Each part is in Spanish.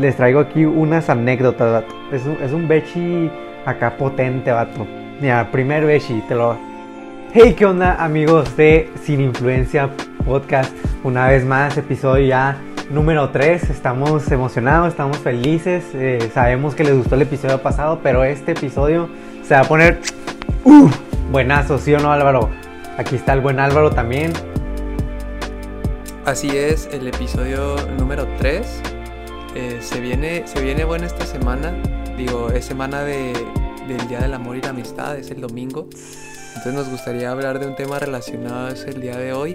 les traigo aquí unas anécdotas, vato. Es un, es un bechi acá potente, vato. Mira, primer bechi, te lo... Hey, ¿qué onda amigos de Sin Influencia Podcast? Una vez más, episodio ya número 3. Estamos emocionados, estamos felices. eh, sabemos que les gustó el episodio pasado, pero este episodio se va a poner... ¡Uh! Buenazo, ¿sí o no Álvaro? Aquí está el buen Álvaro también. Así es, el episodio número 3. Eh, se, viene, se viene bueno esta semana. Digo, es semana de, del Día del Amor y la Amistad, es el domingo. Entonces nos gustaría hablar de un tema relacionado a el día de hoy.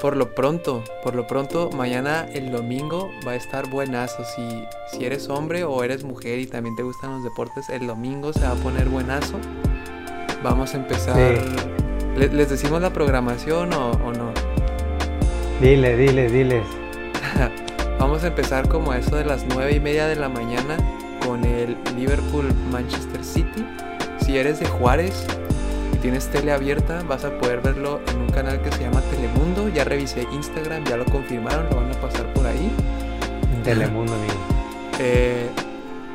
Por lo pronto, por lo pronto, mañana el domingo va a estar buenazo. Si, si eres hombre o eres mujer y también te gustan los deportes, el domingo se va a poner buenazo. Vamos a empezar. Sí. ¿Le- ¿Les decimos la programación o, o no? Dile, dile, diles. Vamos a empezar como a eso de las 9 y media de la mañana con el Liverpool Manchester City. Si eres de Juárez y tienes tele abierta, vas a poder verlo en un canal que se llama Telemundo. Ya revisé Instagram, ya lo confirmaron, lo van a pasar por ahí. Telemundo, amigo. Eh,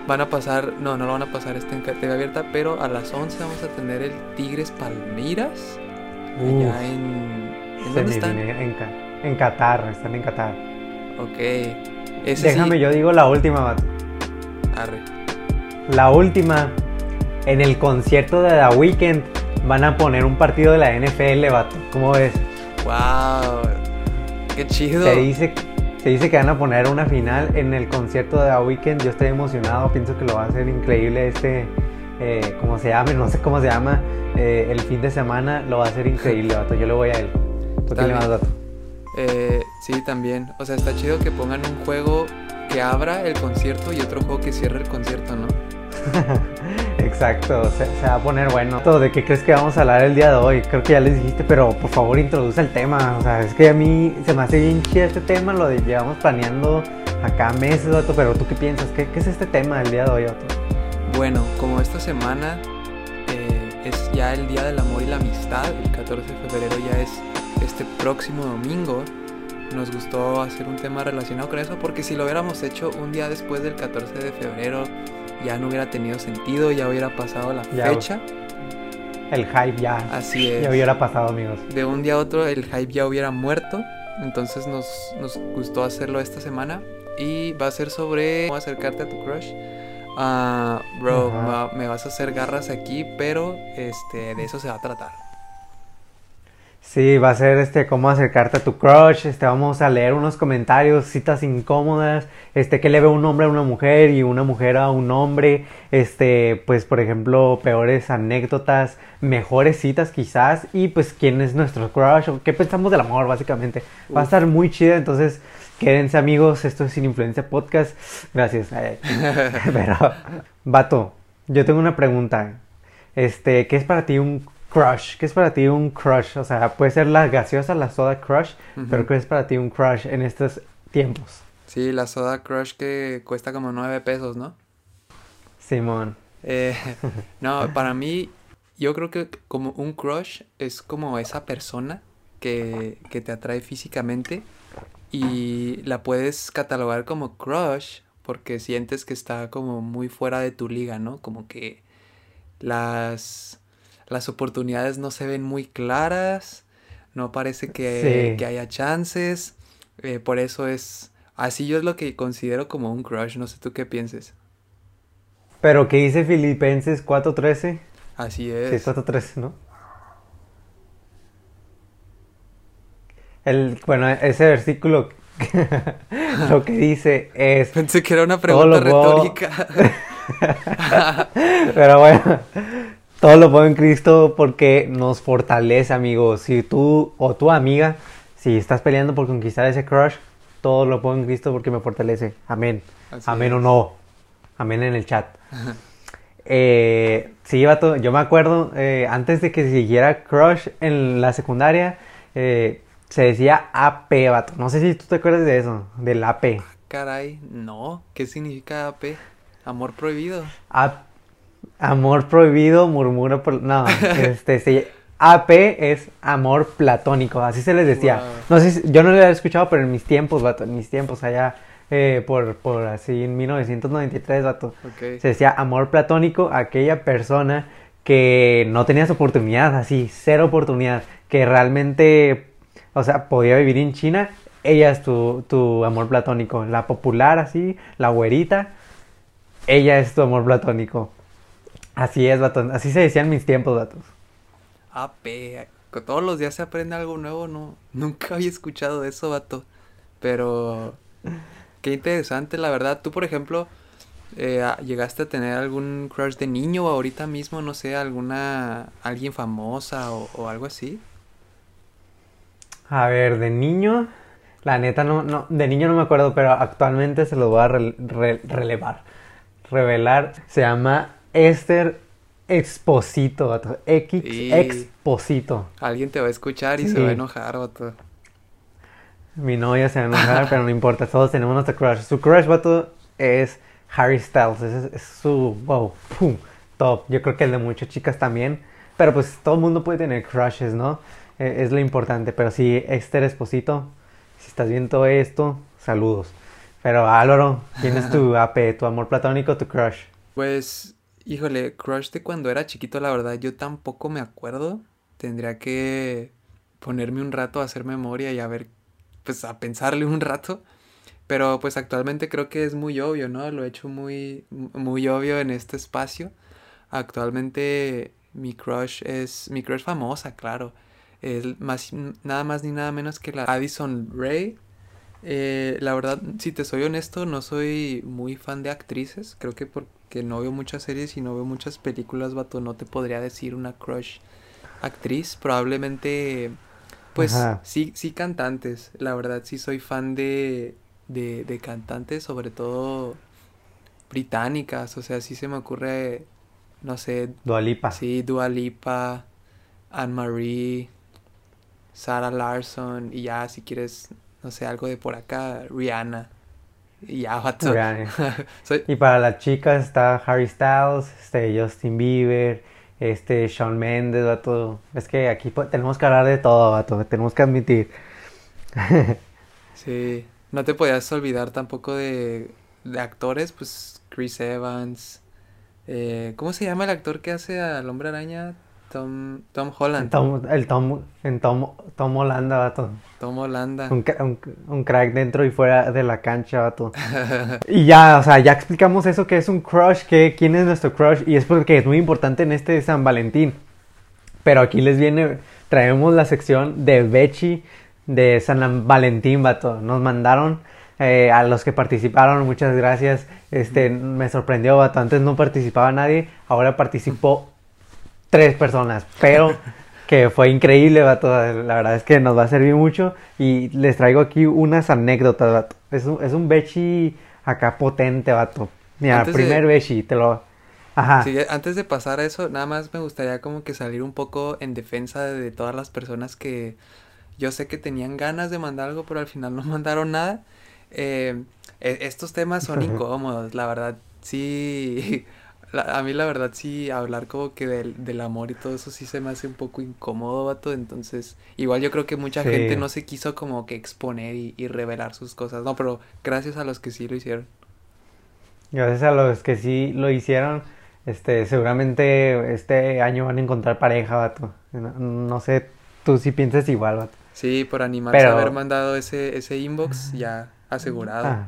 van a pasar, no, no lo van a pasar este en TV abierta, pero a las 11 vamos a tener el Tigres Palmeiras. Allá en. ¿En dónde están? En Qatar, están en Qatar. Ok. Ese Déjame, sí. yo digo la última, vato. Arre. La última. En el concierto de The Weeknd van a poner un partido de la NFL, vato. ¿Cómo ves? Wow. Qué chido. Se dice, se dice que van a poner una final en el concierto de The Weeknd. Yo estoy emocionado, pienso que lo va a hacer increíble este, eh, ¿cómo se llama? No sé cómo se llama. eh, el fin de semana lo va a hacer increíble, vato. Yo le voy a él. ¿Tú qué le bien. vato? Eh, sí, también. O sea, está chido que pongan un juego que abra el concierto y otro juego que cierre el concierto, ¿no? Exacto, se, se va a poner bueno. Todo, ¿De qué crees que vamos a hablar el día de hoy? Creo que ya les dijiste, pero por favor introduce el tema. O sea, es que a mí se me hace bien chido este tema, lo de llevamos planeando acá meses, vato, pero ¿tú qué piensas? ¿Qué, qué es este tema del día de hoy, vato? Bueno, como esta semana eh, es ya el Día del Amor y la Amistad, el 14 de febrero ya es este próximo domingo, nos gustó hacer un tema relacionado con eso porque si lo hubiéramos hecho un día después del 14 de febrero ya no hubiera tenido sentido, ya hubiera pasado la Ya, fecha. El hype ya, Así es. ya hubiera pasado, amigos. de un día a otro el hype ya hubiera muerto. Entonces nos, nos gustó hacerlo esta semana. Y va a ser sobre cómo acercarte a tu crush. Ah, bro, Ajá. va- me vas a hacer garras aquí, pero este, de eso se va a tratar. Sí, va a ser este cómo acercarte a tu crush, este vamos a leer unos comentarios, citas incómodas, este que le ve un hombre a una mujer y una mujer a un hombre, este pues por ejemplo peores anécdotas, mejores citas quizás y pues quién es nuestro crush o qué pensamos del amor básicamente. Va a estar muy chida, entonces quédense amigos, esto es Sin Influencia Podcast. Gracias. Pero vato, yo tengo una pregunta. Este, ¿qué es para ti un crush? ¿Qué es para ti un crush? O sea, puede ser la gaseosa, la soda crush, pero. ¿qué es para ti un crush en estos tiempos? Sí, la soda crush que cuesta como 9 pesos, ¿no? Simón. Eh, no, para mí, yo creo que como un crush es como esa persona que, que te atrae físicamente y la puedes catalogar como crush porque sientes que está como muy fuera de tu liga, ¿no? Como que las, las oportunidades no se ven muy claras, no parece que, Sí. que haya chances, eh, por eso es... Así yo es lo que considero como un crush, no sé tú qué pienses. Pero ¿qué dice Filipenses 4.13? Así Sí, es. 4.13, ¿no? El, bueno, ese versículo lo que dice es Pensé que era una pregunta puedo- retórica. Pero bueno, todo lo puedo en Cristo porque nos fortalece, amigos. Si tú o tu amiga, si estás peleando por conquistar ese crush, todo lo puedo en Cristo porque me fortalece. Amén. Así Amén o no. Amén en el chat. Eh, sí, vato, yo me acuerdo, eh, antes de que siguiera Crush en la secundaria, eh, se decía AP, vato. No sé si tú te acuerdas de eso, del AP. Caray, no. ¿Qué significa AP? Amor prohibido. A- amor prohibido, murmuro por... No, este, se- AP es amor platónico, así se les decía. Wow. No sé, si- yo no lo había escuchado, pero en mis tiempos, vato, en mis tiempos allá, eh, por, por así en 1993, vato. Se decía amor platónico a aquella persona que no tenías oportunidad, así, cero oportunidad, que realmente, o sea, podía vivir en China, ella es tu, tu amor platónico. La popular, así, la güerita, ella es tu amor platónico. Así es, vato. Así se decía en mis tiempos, vatos. AP. con- Todos los días se aprende algo nuevo, no. Nunca había escuchado eso, vato. Pero qué interesante, la verdad. Tú, por ejemplo, eh, a- llegaste a tener algún crush de niño o ahorita mismo, no sé, alguna alguien famosa o, o algo así. A ver, de niño, la neta no, no, de niño no me acuerdo, pero actualmente se lo voy a re- re- relevar, revelar. Se llama Esther Exposito, vato. X Exposito. Alguien te va a escuchar y se va a enojar, vato. Mi novia se va a enojar, pero no importa, todos tenemos nuestro crush. Su crush, vato, es Harry Styles. Es, es su, wow, pum, top. Yo creo que el de muchas chicas también. Pero pues todo el mundo puede tener crushes, ¿no? Eh, es lo importante. Pero sí, Esther Esposito, si estás viendo esto, saludos. Pero Álvaro, ¿quién es tu AP, tu amor platónico, tu crush? Pues, híjole, crush de cuando era chiquito, la verdad, yo tampoco me acuerdo. Tendría que ponerme un rato a hacer memoria y a ver, pues a pensarle un rato. Pero pues actualmente creo que es muy obvio, ¿no? Lo he hecho muy, muy obvio en este espacio. Actualmente mi crush es, mi crush famosa, claro. Es más, nada más ni nada menos que la Addison Rae. Eh, la verdad, si te soy honesto, no soy muy fan de actrices. Creo que porque no veo muchas series y no veo muchas películas, vato, no te podría decir una crush actriz. Probablemente, pues Ajá. sí, sí cantantes. La verdad, sí soy fan de, de, de cantantes, sobre todo británicas. O sea, sí se me ocurre, no sé, Dualipa. sí, Dua Lipa, Anne-Marie, Sarah Larson y ya, si quieres, no sé, algo de por acá, Rihanna. Y ya, vato. Soy- Y para las chicas está Harry Styles, este, Justin Bieber, este, Shawn Mendes, vato. Es que aquí tenemos que hablar de todo, vato. Tenemos que admitir. Sí, no te podías olvidar tampoco de, de actores, pues Chris Evans. eh, ¿cómo se llama el actor que hace al Hombre Araña? Tom, Tom Holland. Tom- el Tom, en Tom, Tom Holanda, vato. Tom Holanda. Un, cra- un- un crack dentro y fuera de la cancha, vato. Y ya, o sea, ya explicamos eso que es un crush, que quién es nuestro crush y es porque es muy importante en este San Valentín. Pero aquí les viene, traemos la sección de Bechi de San Valentín, vato. Nos mandaron eh, a los que participaron, muchas gracias. Este, me sorprendió, vato. Antes no participaba nadie, ahora participó tres personas, pero que fue increíble, vato. La verdad es que nos va a servir mucho y les traigo aquí unas anécdotas, vato. Es un, es un Bechi acá potente, vato. Mira, Antes de- primer Bechi, te lo... Ajá. Sí, antes de pasar a eso, nada más me gustaría como que salir un poco en defensa de, de todas las personas que yo sé que tenían ganas de mandar algo, pero al final no mandaron nada. Eh, e- estos temas son incómodos, la verdad, sí, la- a mí la verdad sí, hablar como que del, del amor y todo eso sí se me hace un poco incómodo, vato, entonces igual yo creo que mucha Sí. gente no se quiso como que exponer y, y revelar sus cosas, no, pero gracias a los que sí lo hicieron. Gracias a los que sí lo hicieron, este, seguramente este año van a encontrar pareja, vato. No, no sé, tú si piensas igual, vato. Sí, por animarse Pero- a haber mandado ese, ese inbox ya asegurado. Ah,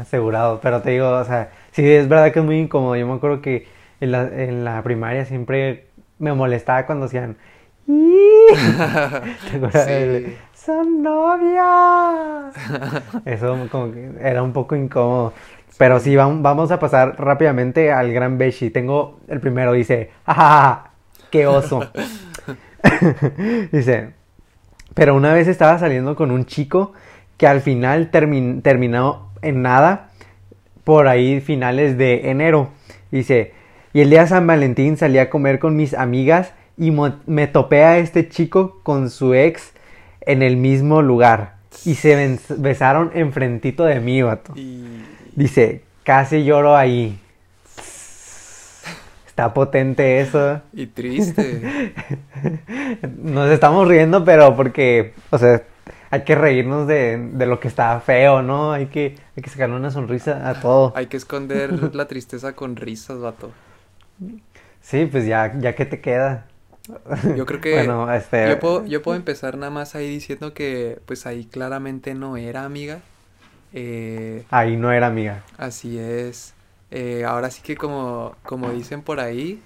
asegurado, pero te digo, o sea, sí es verdad que es muy incómodo. Yo me acuerdo que en la, en la primaria siempre me molestaba cuando hacían... Sí. ¡Son novias! Eso como que era un poco incómodo. Pero sí, vam- vamos a pasar rápidamente al gran Beshi. Tengo el primero, dice, ¡ah! ¡Qué oso! dice, pero una vez estaba saliendo con un chico que al final termin- terminó en nada por ahí finales de enero. Dice, y el día de San Valentín salí a comer con mis amigas y me topé a este chico con su ex en el mismo lugar. Y se besaron enfrentito de mí, vato. Y Dice, casi lloro ahí. Está potente eso. Y triste. Nos estamos riendo, pero porque, o sea, hay que reírnos de, de lo que está feo, ¿no? Hay que, hay que sacarle una sonrisa a todo. Hay que esconder la tristeza con risas, vato. Sí, pues ya, ya que te queda. Yo creo que Bueno, este- yo, puedo, yo puedo empezar nada más ahí diciendo que pues ahí claramente no era amiga. Eh, Ahí no era amiga. así es. Eh, ahora sí que como, como dicen por ahí,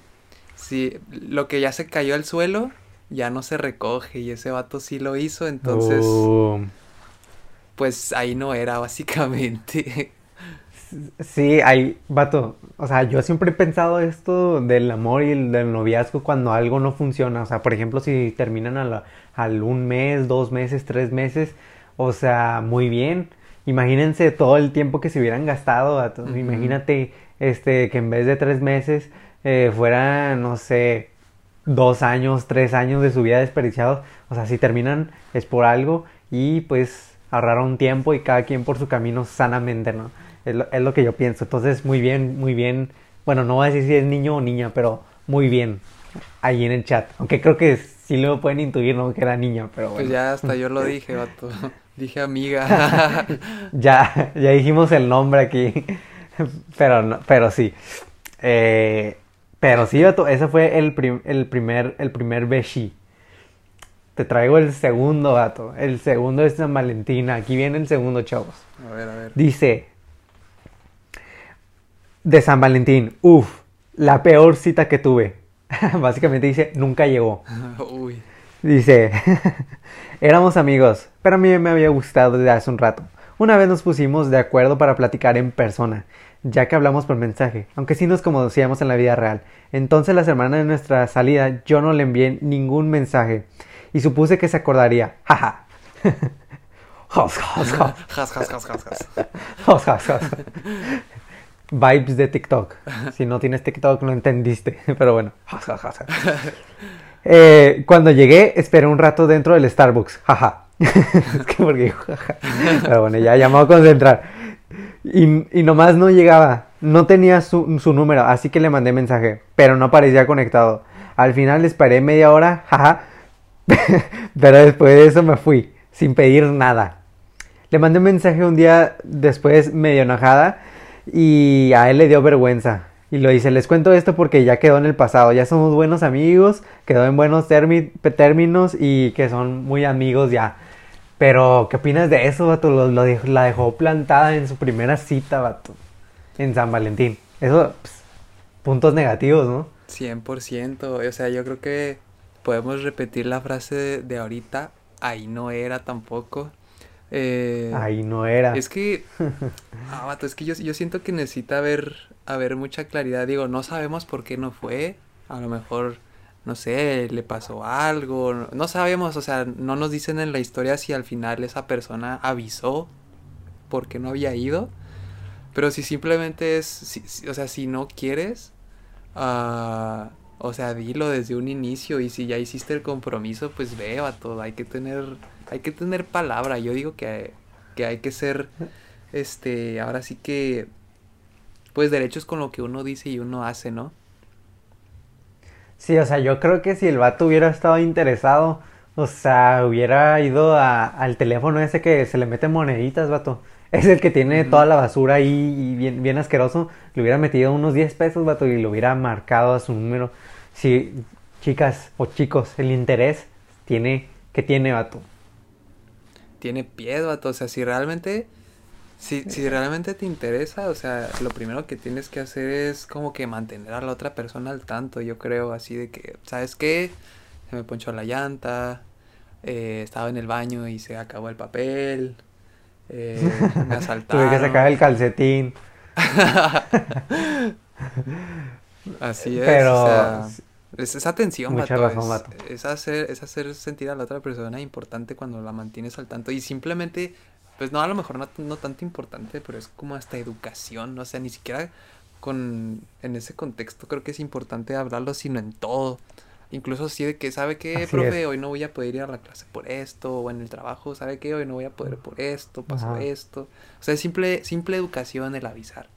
si lo que ya se cayó al suelo ya no se recoge y ese vato sí lo hizo, entonces Uh, pues ahí no era básicamente. sí, hay, vato. O sea, yo siempre he pensado esto del amor y el- del noviazgo cuando algo no funciona. O sea, por ejemplo, si terminan a la- al un mes, dos meses, tres meses. O sea, muy bien. Imagínense todo el tiempo que se hubieran gastado. vato. Imagínate, este, que en vez de tres meses eh, fuera, no sé, dos años, tres años de su vida desperdiciados. O sea, si terminan es por algo y pues ahorraron tiempo y cada quien por su camino sanamente, ¿no? Es lo, es lo que yo pienso. Entonces, muy bien, muy bien. Bueno, no voy a decir si es niño o niña, pero muy bien ahí en el chat. Aunque creo que sí lo pueden intuir, ¿no? Que era niña, pero Pues bueno. ya hasta yo lo dije, vato. Dije amiga. Ya, ya dijimos el nombre aquí. Pero no, pero sí. Eh, pero sí, vato, ese fue el, prim- el primer, el primer beshi. Te traigo el segundo, vato. El segundo es San Valentín. Aquí viene el segundo, chavos. A ver, a ver. Dice, de San Valentín, uff, la peor cita que tuve. Básicamente dice, nunca llegó. Uy. Dice, éramos amigos, pero a mí me había gustado desde hace un rato. Una vez nos pusimos de acuerdo para platicar en persona, ya que hablamos por mensaje, aunque sí nos conocíamos en la vida real. Entonces la semana de nuestra salida yo no le envié ningún mensaje y supuse que se acordaría. Jaja. Vibes de TikTok. Si no tienes TikTok no entendiste, pero bueno. Eh, cuando llegué, esperé un rato dentro del Starbucks. Jaja. es que porque dijo jaja. Pero bueno, ya, ya me voy a concentrar. Y, nomás no llegaba. No tenía su, número, así que le mandé mensaje. Pero no parecía conectado. Al final esperé media hora. Jaja. pero después de eso me fui. Sin pedir nada. Le mandé un mensaje un día después medio enojada. Y a él le dio vergüenza. Y lo dice, les cuento esto porque ya quedó en el pasado, ya somos buenos amigos, quedó en buenos términos y que son muy amigos ya. Pero, ¿qué opinas de eso, vato? Lo, lo dejó- la dejó plantada en su primera cita, vato. En San Valentín. Eso, pues, puntos negativos, ¿no? 100%. O sea, yo creo que podemos repetir la frase de, de ahorita. Ahí no era tampoco. Eh, Ahí no era. Es que, ah, vato, es que yo, yo siento que necesita haber, haber mucha claridad. Digo, no sabemos por qué no fue. A lo mejor, no sé, le pasó algo. no- sabemos, o sea, no nos dicen en la historia si al final esa persona avisó porque no había ido. Pero si simplemente es, si- o sea, si no quieres, ah, o sea, dilo desde un inicio. Y si ya hiciste el compromiso, pues ve, vato, hay que tener, hay que tener palabra. Yo digo que, que hay que ser, este, ahora sí que, pues derechos con lo que uno dice y uno hace, ¿no? Sí, o sea, yo creo que si el vato hubiera estado interesado, o sea, hubiera ido a- al teléfono ese que se le mete moneditas, vato. Es el que tiene toda la basura ahí y bien, bien asqueroso. Le hubiera metido unos 10 pesos, vato, y le hubiera marcado a su número. Si, chicas o chicos, el interés tiene, ¿qué tiene, vato? Tiene pie, vato, o sea, si realmente, si, si realmente te interesa, o sea, lo primero que tienes que hacer es como que mantener a la otra persona al tanto, yo creo, así de que, ¿sabes qué? Se me ponchó la llanta, eh, estaba en el baño y se acabó el papel, eh, me asaltaron. Tuve que sacar el calcetín. Así es, Pero- o sea, es esa atención, Mucha vato, razón, es, vato. es hacer, es hacer sentir a la otra persona importante cuando la mantienes al tanto y simplemente, pues no, a lo mejor no, no tanto importante, pero es como hasta educación, ¿no? o sea, ni siquiera con, en ese contexto creo que es importante hablarlo, sino en todo. Incluso así de que, ¿sabe qué, Así profe? es. Hoy no voy a poder ir a la clase por esto, o en el trabajo, ¿sabe qué? Hoy no voy a poder por esto, pasó Ajá. esto. O sea, es simple, simple educación el avisar.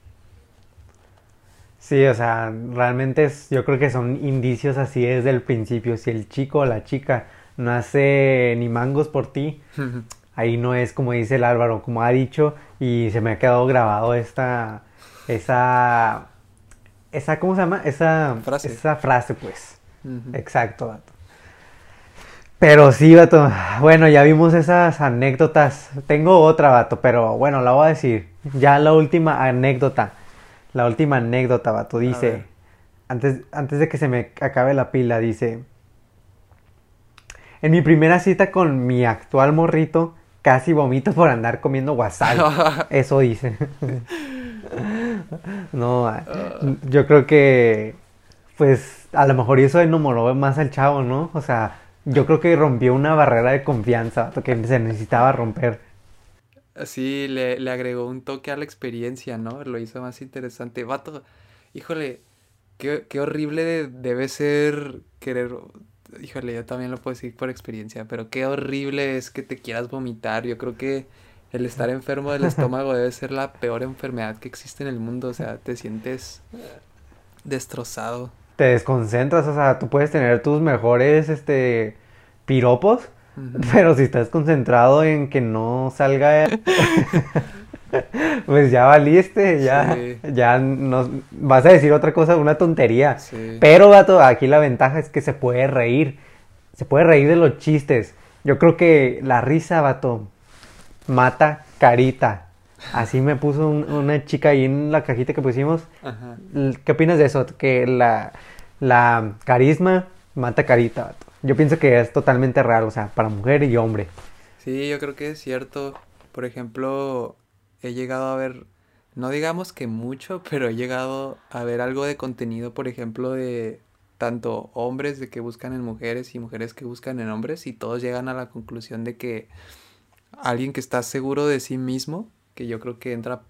Sí, o sea, realmente es, yo creo que son indicios así desde el principio. Si el chico o la chica no hace ni mangos por ti, ahí no es como dice el Álvaro, como ha dicho, y se me ha quedado grabado esta, esa, esa, ¿cómo se llama? Esa Frase. esa frase pues. Exacto, vato. Pero sí, vato. Bueno, ya vimos esas anécdotas. Tengo otra, vato, pero bueno, la voy a decir. Ya la última anécdota. La última anécdota, vato. Dice, antes, antes de que se me acabe la pila, dice, en mi primera cita con mi actual morrito, casi vomito por andar comiendo wasabi. Eso dice. no, ah, yo creo que, pues, a lo mejor eso enamoró más al chavo, ¿no? O sea, yo creo que rompió una barrera de confianza que se necesitaba romper. Así le, le agregó un toque a la experiencia, ¿no? Lo hizo más interesante. Vato, híjole, qué, qué horrible de- debe ser querer... Híjole, yo también lo puedo decir por experiencia, pero qué horrible es que te quieras vomitar. Yo creo que el estar enfermo del estómago debe ser la peor enfermedad que existe en el mundo. O sea, te sientes destrozado. Te desconcentras, o sea, tú puedes tener tus mejores, este, piropos, pero si estás concentrado en que no salga, pues ya valiste, ya, Sí. ya no, vas a decir otra cosa, una tontería. Sí. Pero, vato, aquí la ventaja es que se puede reír. Se puede reír de los chistes. Yo creo que la risa, vato, mata carita. Así me puso un- una chica ahí en la cajita que pusimos. Ajá. ¿Qué opinas de eso? Que la, la carisma mata carita, vato. Yo pienso que es totalmente real, o sea, para mujer y hombre. Sí, yo creo que es cierto. Por ejemplo, he llegado a ver, no digamos que mucho, pero he llegado a ver algo de contenido, por ejemplo, de tanto hombres de que buscan en mujeres y mujeres que buscan en hombres y todos llegan a la conclusión de que alguien que está seguro de sí mismo, que yo creo que entra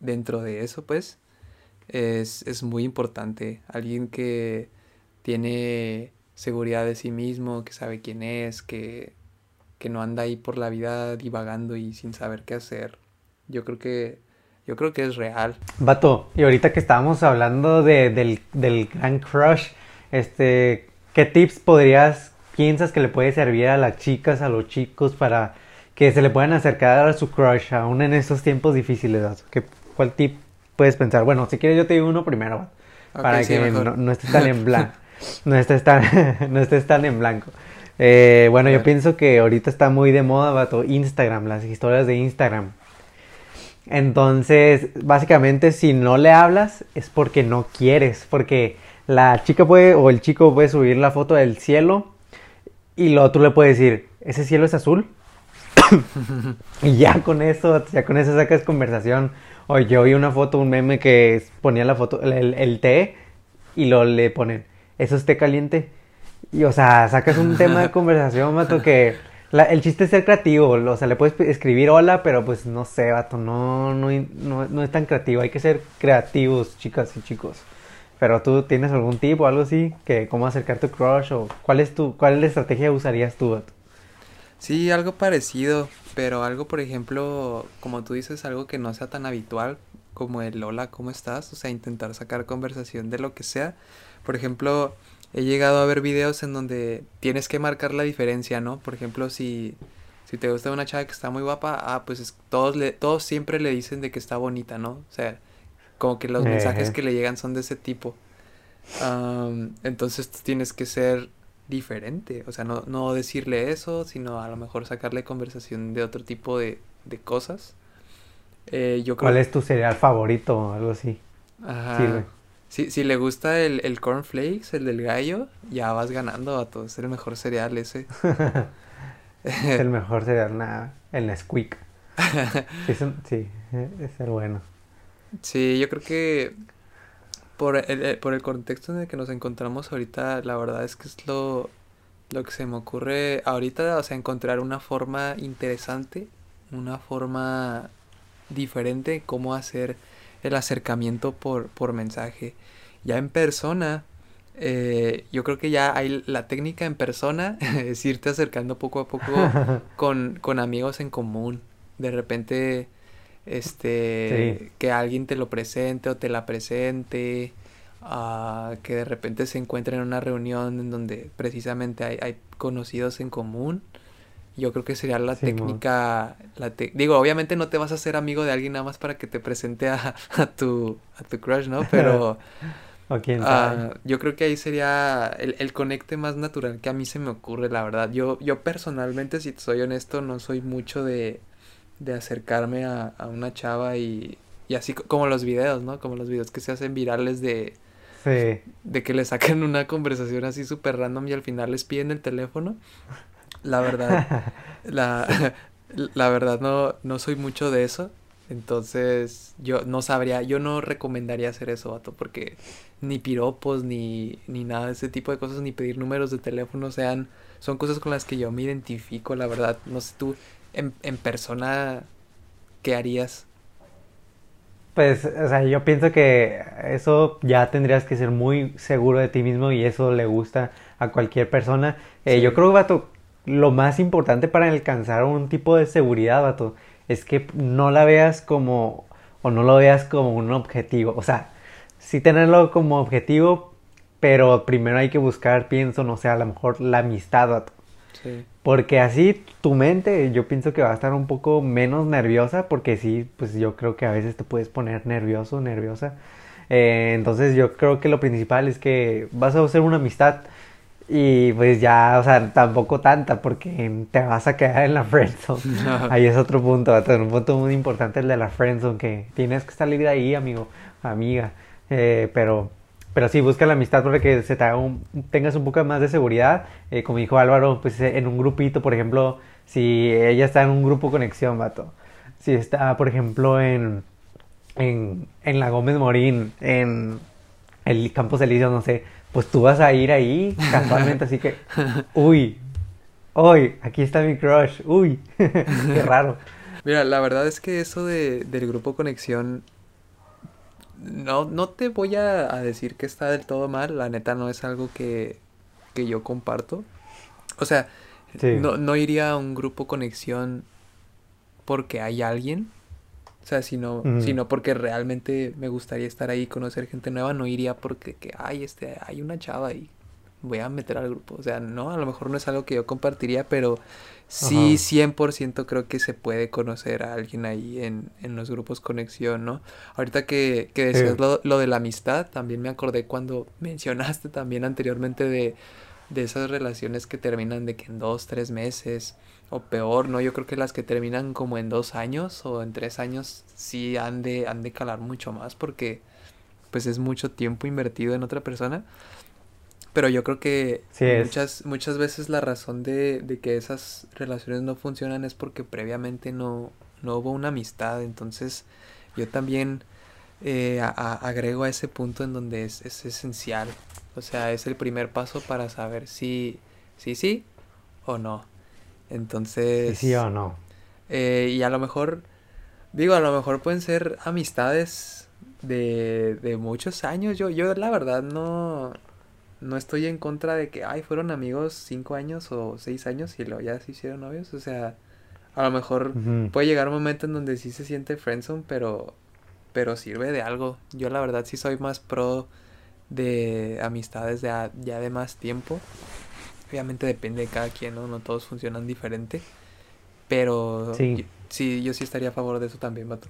dentro de eso, pues, es, es muy importante. Alguien que tiene seguridad de sí mismo, que sabe quién es, que, que no anda ahí por la vida divagando y sin saber qué hacer. Yo creo que, yo creo que es real. Vato, y ahorita que estábamos hablando de- del, del gran crush, este, ¿qué tips podrías, piensas que le puede servir a las chicas, a los chicos para que se le puedan acercar a su crush aún en estos tiempos difíciles? vato? ¿Qué, ¿Cuál tip puedes pensar? Bueno, si quieres yo te digo uno primero, vato, Ok, para sí, que no, no estés tan en blanco. No estés tan, no estés tan en blanco. Eh, bueno, yo pienso que ahorita está muy de moda, vato, Instagram, las historias de Instagram. Entonces, básicamente, si no le hablas es porque no quieres, porque la chica puede o el chico puede subir la foto del cielo y luego tú le puedes decir, ¿ese cielo es azul? y ya con eso, ya con eso sacas conversación. O yo vi una foto, un meme que ponía la foto, el, el té y lo le ponen, ¿eso es té caliente? Y o sea, sacas un tema de conversación, mato, que la- el chiste es ser creativo, o sea, le puedes escribir hola, pero pues no sé, vato, no, no, no, no es tan creativo, hay que ser creativos, chicas y chicos. Pero tú tienes algún tip o algo así, que cómo acercar tu crush o cuál es tu, cuál estrategia usarías tú, vato? Sí, algo parecido, pero algo, por ejemplo, como tú dices, algo que no sea tan habitual como el hola, ¿cómo estás? O sea, intentar sacar conversación de lo que sea. Por ejemplo, he llegado a ver videos en donde tienes que marcar la diferencia, ¿no? Por ejemplo, si, si te gusta una chava que está muy guapa, ah, pues es- todos, le, todos siempre le dicen de que está bonita, ¿no? O sea, como que los mensajes que le llegan son de ese tipo. Am, entonces tienes que ser diferente, o sea, no, no decirle eso, sino a lo mejor sacarle conversación de otro tipo de, de cosas. Eh, yo creo ¿Cuál es tu cereal favorito o algo así? Ajá. Sirve. Si, si le gusta el, el cornflakes, el del gallo, ya vas ganando, a Es el mejor cereal ese. Es el mejor cereal, nada, el Nesquik. Sí, sí, es el bueno. Sí, yo creo que por el, el- por el contexto en el que nos encontramos ahorita, la verdad es que es lo, lo que se me ocurre ahorita, o sea, encontrar una forma interesante, una forma diferente, cómo hacer el acercamiento por, por mensaje. Ya en persona, eh, yo creo que ya hay la técnica en persona, es irte acercando poco a poco con, con amigos en común. De repente, este, Sí. que alguien te lo presente o te la presente, ah, que de repente se encuentren en una reunión en donde precisamente hay, hay conocidos en común. Yo creo que sería la técnica, la digo, obviamente no te vas a hacer amigo de alguien nada más para que te presente a, a tu, a tu crush, ¿no? Pero o quién sabe. Ah, yo creo que ahí sería el, el, conecte más natural que a mí se me ocurre, la verdad. Yo, yo personalmente, si soy honesto, no soy mucho de, de acercarme a, a una chava y, y así como los videos, ¿no? Como los videos que se hacen virales de... Sí. De que le sacan una conversación así súper random y al final les piden el teléfono. La verdad, la, la verdad no, no soy mucho de eso. Entonces, yo no sabría, yo no recomendaría hacer eso, vato, porque ni piropos, ni, ni nada de ese tipo de cosas, ni pedir números de teléfono, sean, son cosas con las que yo me identifico, la verdad. No sé tú, en, en persona, ¿qué harías? Pues, o sea, yo pienso que eso ya tendrías que ser muy seguro de ti mismo y eso le gusta a cualquier persona. Eh, yo creo, vato, lo más importante para alcanzar un tipo de seguridad, vato, es que no la veas como, o no lo veas como un objetivo. O sea, sí tenerlo como objetivo, pero primero hay que buscar, pienso, no sé, a lo mejor la amistad. Sí. Porque así tu mente, yo pienso que va a estar un poco menos nerviosa, porque sí, pues yo creo que a veces te puedes poner nervioso, nerviosa. Eh, entonces yo creo que lo principal es que vas a hacer una amistad y pues ya, o sea, tampoco tanta porque te vas a quedar en la friendzone. ahí es otro punto, un punto muy importante el de la friendzone, que tienes que salir de ahí, amigo, amiga. Eh, pero, pero sí, busca la amistad para que se te tengas un poco más de seguridad. Eh, como dijo Álvaro, pues eh, en un grupito, por ejemplo, si ella está en un grupo conexión, vato. Si está, por ejemplo, en, en, en la Gómez Morín, en el Campos Elíseos, no sé pues tú vas a ir ahí casualmente, así que, uy, hoy, aquí está mi crush, uy, qué raro. Mira, la verdad es que eso de, del grupo conexión, no, no te voy a, decir que está del todo mal, la neta no es algo que, que yo comparto. O sea, no, no iría a un grupo conexión porque hay alguien, o sea, sino, sino porque realmente me gustaría estar ahí y conocer gente nueva, no iría porque que, ay, este, hay una chava y voy a meter al grupo. O sea, no, a lo mejor no es algo que yo compartiría, pero sí, 100% creo que se puede conocer a alguien ahí en, en los grupos conexión, ¿no? Ahorita que, que decías lo, lo, de la amistad, también me acordé cuando mencionaste también anteriormente de, de esas relaciones que terminan de que en dos, tres meses o peor, ¿no? Yo creo que las que terminan como en dos años o en tres años sí han de, han de calar mucho más porque pues es mucho tiempo invertido en otra persona. Pero yo creo que muchas, muchas veces la razón de, de, que esas relaciones no funcionan es porque previamente no, no hubo una amistad. Entonces yo también eh, agrego a ese punto en donde es, es, esencial. O sea, es el primer paso para saber si sí, sí o no. Entonces... Sí, o no. Eh, y a lo mejor, digo, a lo mejor pueden ser amistades de, de muchos años. Yo, yo la verdad no, no estoy en contra de que, ay, fueron amigos cinco años o seis años y luego ya se hicieron novios. O sea, a lo mejor puede llegar un momento en donde sí se siente friendzone, pero, pero sirve de algo. Yo la verdad sí soy más pro de amistades de ya de más tiempo. Obviamente depende de cada quien, ¿no? No todos funcionan diferente. Pero sí, yo, sí estaría a favor de eso también, Bato.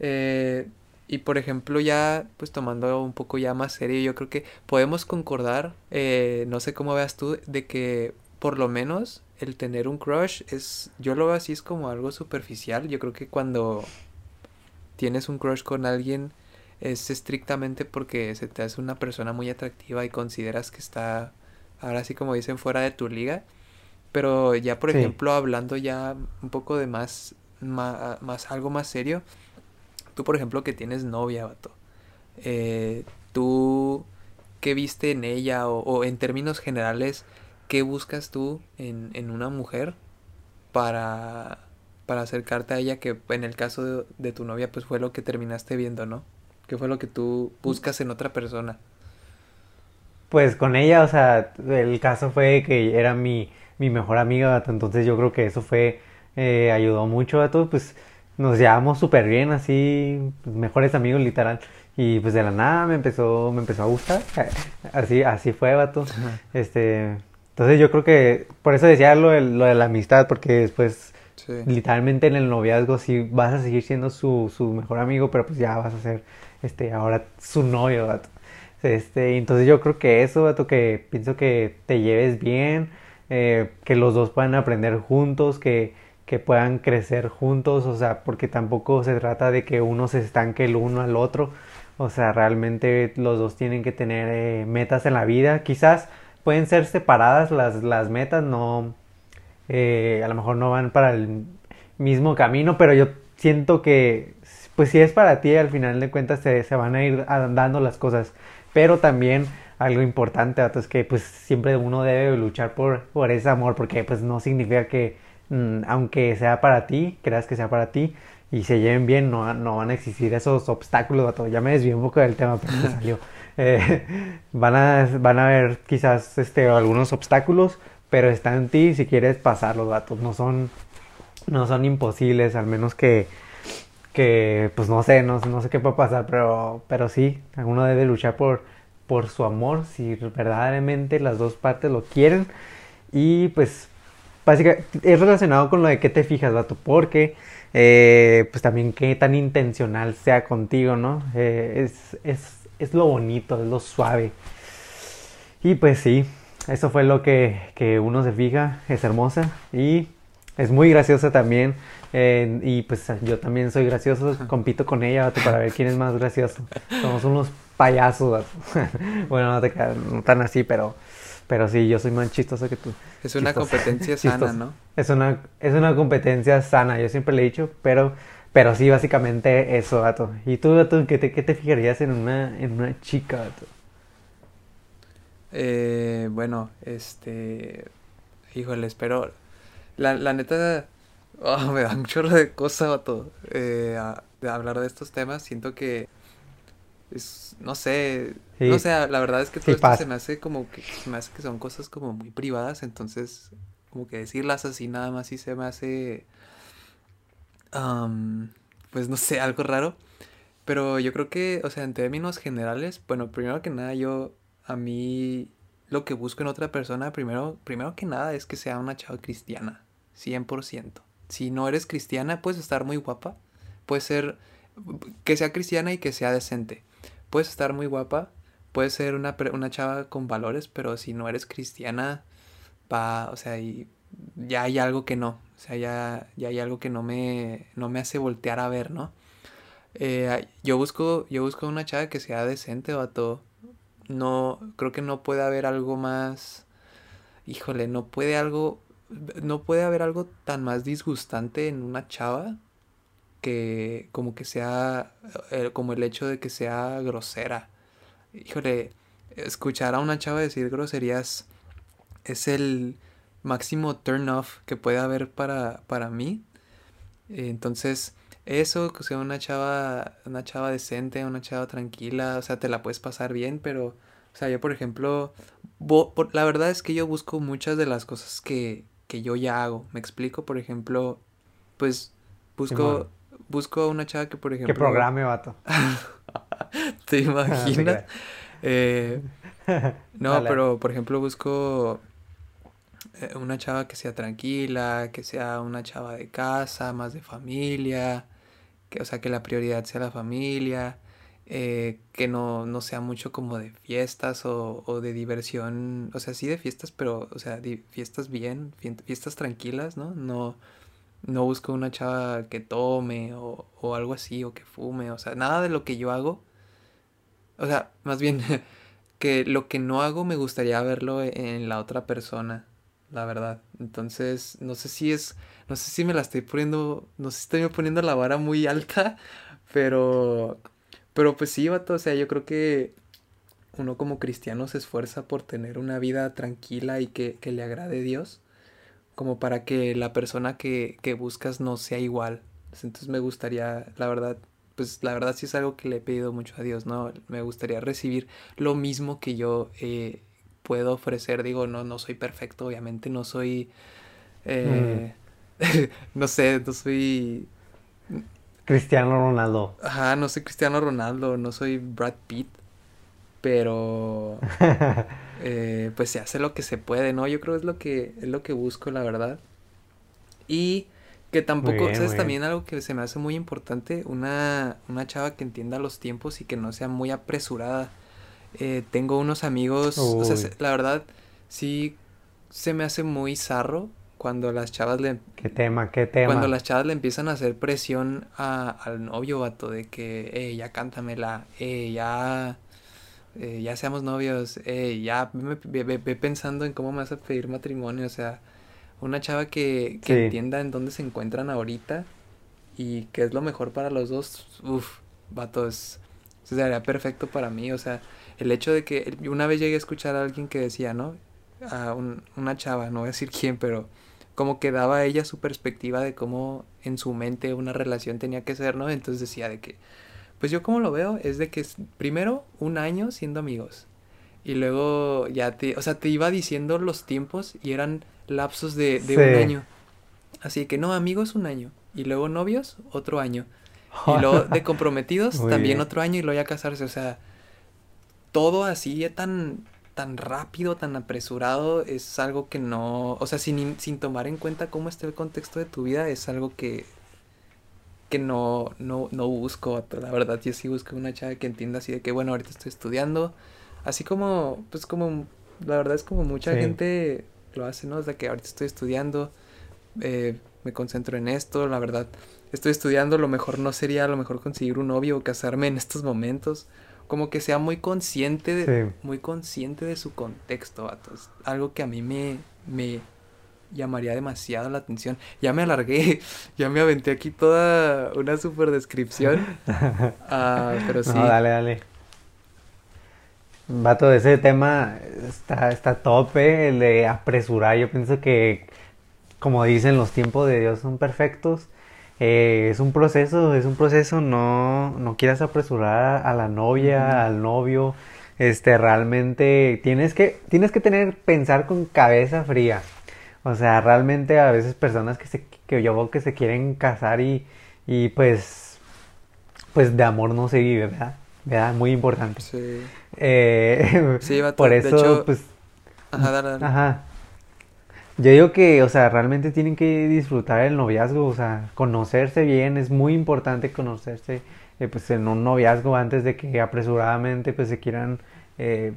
Eh, y por ejemplo, ya, pues tomando un poco ya más serio, yo creo que podemos concordar, eh, no sé cómo veas tú, de que por lo menos el tener un crush es, yo lo veo así, es como algo superficial. Yo creo que cuando tienes un crush con alguien es estrictamente porque se te hace una persona muy atractiva y consideras que está ahora sí como dicen, fuera de tu liga. Pero ya, por ejemplo, hablando ya un poco de más, más, algo más serio, tú, por ejemplo, que tienes novia, vato, eh, tú, ¿qué viste en ella? O, en términos generales, ¿qué buscas tú en, en una mujer para, para acercarte a ella? Que en el caso de, de tu novia, pues fue lo que terminaste viendo, ¿no? ¿Qué fue lo que tú buscas en otra persona? Pues con ella, o sea, el caso fue que era mi, mi mejor amiga, entonces yo creo que eso fue, eh, ayudó mucho a todos, pues nos llevamos súper bien, así, pues, mejores amigos literal. Y pues de la nada me empezó, me empezó a gustar. Así, así fue, vato. Este, Entonces yo creo que, por eso decía lo de, lo de la amistad, porque después, literalmente en el noviazgo sí vas a seguir siendo su, su mejor amigo, pero pues ya vas a ser, este, ahora su novio. Este, entonces yo creo que eso, vato, que pienso que te lleves bien, eh, que los dos puedan aprender juntos, que, que puedan crecer juntos, o sea, porque tampoco se trata de que uno se estanque el uno al otro, o sea, realmente los dos tienen que tener eh, metas en la vida, quizás pueden ser separadas las, las metas, no, eh, a lo mejor no van para el mismo camino, pero yo siento que, pues si es para ti, al final de cuentas se, se van a ir dando las cosas, pero también algo importante, es que pues siempre uno debe luchar por, por ese amor, porque pues no significa que mm, aunque sea para ti, creas que sea para ti y se lleven bien, no, no van a existir esos obstáculos, Ya me desvié un poco del tema, pero me salió. Eh, van, a, van a haber quizás este, algunos obstáculos, pero está en ti si quieres pasarlos, datos. No son, no son imposibles, al menos que, que pues no sé, no, no sé qué puede pasar, pero, pero sí, uno debe luchar por, por su amor, si verdaderamente las dos partes lo quieren. Y pues, básicamente, es relacionado con lo de qué te fijas, vato, porque, eh, pues también qué tan intencional sea contigo, ¿no? Eh, es, es, es, lo bonito, es lo suave. Y pues sí, eso fue lo que, que uno se fija, es hermosa y es muy graciosa también. Eh, y pues yo también soy gracioso, compito con ella para ver quién es más gracioso. Somos unos payasos. bueno, no, te, no tan así, pero, pero sí, yo soy más chistoso que tú. Es una competencia sana, ¿no? Es una, es una competencia sana, yo siempre le he dicho, pero, pero sí, básicamente eso, gato. ¿Y tú, gato, qué te, qué te fijarías en una, en una chica, gato? Eh, bueno, este... Híjole, espero... La, la neta... Oh, me da un chorro de cosas. Eh, de hablar de estos temas. Siento que no sé, no sé, la verdad es que todo esto se me hace como que, se me hace que son cosas como muy privadas, entonces como que decirlas así nada más sí se me hace, pues no sé, algo raro, pero yo creo que, o sea, en términos generales, bueno, primero que nada yo, a mí lo que busco en otra persona, primero, primero que nada es que sea una chava cristiana, 100%. Si no eres cristiana, puedes estar muy guapa, puede ser que sea cristiana y que sea decente puedes estar muy guapa, puedes ser una, una chava con valores, pero si no eres cristiana, va, o sea, ya hay algo que no, o sea, ya, ya hay algo que no me, no me hace voltear a ver, ¿no? Eh, yo busco, yo busco una chava que sea decente, vato. No, creo que no puede haber algo más, híjole, no puede algo, no puede haber algo tan más disgustante en una chava que como que sea, eh, como el hecho de que sea grosera. Híjole, escuchar a una chava decir groserías es el máximo turn off que puede haber para, para mí. Entonces, eso, que sea una chava, una chava decente, una chava tranquila, o sea, te la puedes pasar bien, pero, o sea, yo por ejemplo, la verdad es que yo busco muchas de las cosas que, que yo ya hago. Me explico, por ejemplo, pues busco, busco a una chava que, por ejemplo... Que programe, vato. ¿Te imaginas? eh, no, pero, por ejemplo, busco eh, una chava que sea tranquila, que sea una chava de casa, más de familia, que, o sea, que la prioridad sea la familia, eh, que no, no sea mucho como de fiestas o, o, de diversión, o sea, sí de fiestas, pero, o sea, fiestas bien, fiestas tranquilas, ¿no? No no busco una chava que tome o, o algo así, o que fume, o sea, nada de lo que yo hago. O sea, más bien que lo que no hago me gustaría verlo en la otra persona, la verdad. Entonces, no sé si es, no sé si me la estoy poniendo, no sé si estoy poniendo la vara muy alta, pero, pero pues sí, vato, o sea, yo creo que uno como cristiano se esfuerza por tener una vida tranquila y que, que le agrade Dios como para que la persona que, que buscas no sea igual. Entonces me gustaría, la verdad, pues la verdad sí es algo que le he pedido mucho a Dios, ¿no? Me gustaría recibir lo mismo que yo eh, puedo ofrecer. Digo, no, no soy perfecto, obviamente, no soy... Eh, no sé, no soy... Cristiano Ronaldo. Ajá, no soy Cristiano Ronaldo, no soy Brad Pitt. pero eh, pues se hace lo que se puede, ¿no? Yo creo que es lo que es lo que busco, la verdad. Y que tampoco, ¿sabes? También algo que se me hace muy importante, una, una chava que entienda los tiempos y que no sea muy apresurada. Eh, tengo unos amigos, o sea, la verdad, sí se me hace muy zarro cuando las chavas le... ¿Qué tema? ¿Qué tema? Cuando las chavas le empiezan a hacer presión a, al novio, vato, de que, eh, ya cántamela, eh, ya... Eh, ya seamos novios, eh, ya ve, pensando en cómo me vas a pedir matrimonio, o sea, una chava que, que entienda en dónde se encuentran ahorita y que es lo mejor para los dos, uff, vato, es, sería perfecto para mí, o sea, el hecho de que una vez llegué a escuchar a alguien que decía, ¿no? A un, una chava, no voy a decir quién, pero como que daba ella su perspectiva de cómo en su mente una relación tenía que ser, ¿no? Entonces decía de que, pues yo como lo veo es de que primero un año siendo amigos y luego ya te, o sea, te iba diciendo los tiempos y eran lapsos de, de un año. Así que no, amigos un año y luego novios otro año. Y luego de comprometidos también otro año y luego ya casarse, o sea, todo así tan tan rápido, tan apresurado, es algo que no, o sea, sin, sin tomar en cuenta cómo está el contexto de tu vida, es algo que, que no, no, no busco, la verdad, yo sí busco una chava que entienda así de que, bueno, ahorita estoy estudiando, así como, pues como, la verdad es como mucha gente lo hace, ¿no? O sea, que ahorita estoy estudiando, eh, me concentro en esto, la verdad, estoy estudiando, lo mejor no sería a lo mejor conseguir un novio o casarme en estos momentos, como que sea muy consciente de, muy consciente de su contexto, vatos. Algo que a mí me, me llamaría demasiado la atención. Ya me alargué, ya me aventé aquí toda una super descripción. Ah, pero sí. No, dale, dale. Vato, ese tema está, está tope, el de apresurar. Yo pienso que, como dicen, los tiempos de Dios son perfectos. Eh, es un proceso, es un proceso, no, no quieras apresurar a la novia, al novio, este, realmente tienes que, tienes que tener, pensar con cabeza fría, o sea, realmente a veces personas que se, que yo veo que se quieren casar y, y pues, pues de amor no se vive, ¿verdad? ¿verdad? Muy importante. Sí. Eh, sí, por eso, pues, ajá, dale, dale. ajá. Yo digo que, o sea, realmente tienen que disfrutar el noviazgo, o sea, conocerse bien, es muy importante conocerse eh, pues en un noviazgo antes de que apresuradamente pues se quieran eh,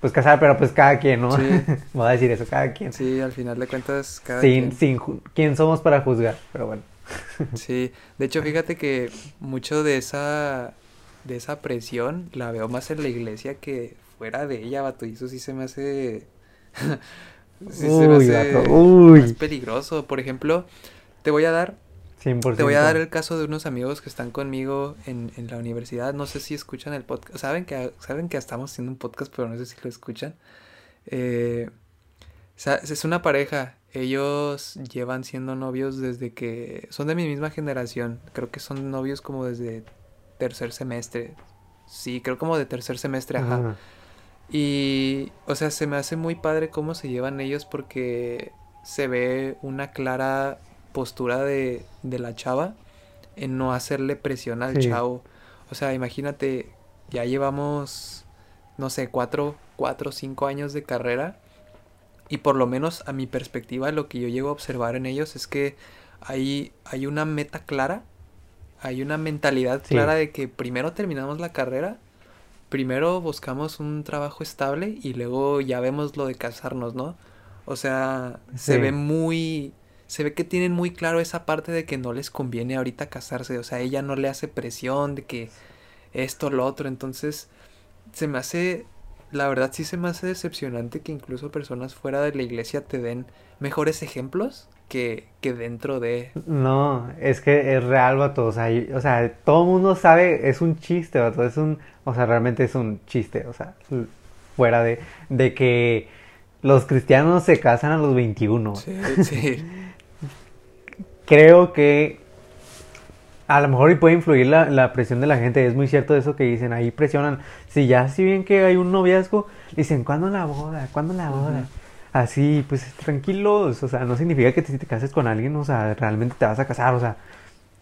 pues casar, pero pues cada quien, ¿no? Sí. Voy a decir eso, cada quien. Sí, al final de cuentas, cada sin, quien. Sin, ¿quién somos para juzgar? Pero bueno. sí, de hecho, fíjate que mucho de esa, de esa presión la veo más en la iglesia que fuera de ella, vato, y eso sí se me hace... uy, más peligroso. Por ejemplo, te voy a dar Te voy a dar el caso de unos amigos que están conmigo en, en, la universidad. No sé si escuchan el podcast. Saben que, saben que estamos haciendo un podcast, pero no sé si lo escuchan. Eh, es una pareja. Ellos llevan siendo novios desde que... Son de mi misma generación. Creo que son novios como desde tercer semestre. Sí, creo como de tercer semestre, ajá. Y, o sea, se me hace muy padre cómo se llevan ellos porque se ve una clara postura de, de la chava en no hacerle presión al chavo. O sea, imagínate, ya llevamos, no sé, cuatro, cuatro, cinco años de carrera. Y por lo menos a mi perspectiva, lo que yo llego a observar en ellos es que hay, hay una meta clara, hay una mentalidad clara de que primero terminamos la carrera primero buscamos un trabajo estable y luego ya vemos lo de casarnos, ¿no? O sea, se ve muy... Se ve que tienen muy claro esa parte de que no les conviene ahorita casarse. O sea, ella no le hace presión de que esto, lo otro. Entonces, se me hace... La verdad sí se me hace decepcionante que incluso personas fuera de la iglesia te den mejores ejemplos que, que dentro de... No, es que es real, vato. O sea, o sea, todo el mundo sabe, es un chiste, vato. Es un, o sea, realmente es un chiste. O sea, fuera de, de que los cristianos se casan a los 21. Sí, sí. Creo que a lo mejor puede influir la, la, presión de la gente. Es muy cierto eso que dicen. Ahí presionan. Si ya, si bien que hay un noviazgo, dicen, ¿cuándo la boda? ¿Cuándo la boda? Así, pues tranquilos, o sea, no significa que si te cases con alguien, o sea, realmente te vas a casar, o sea,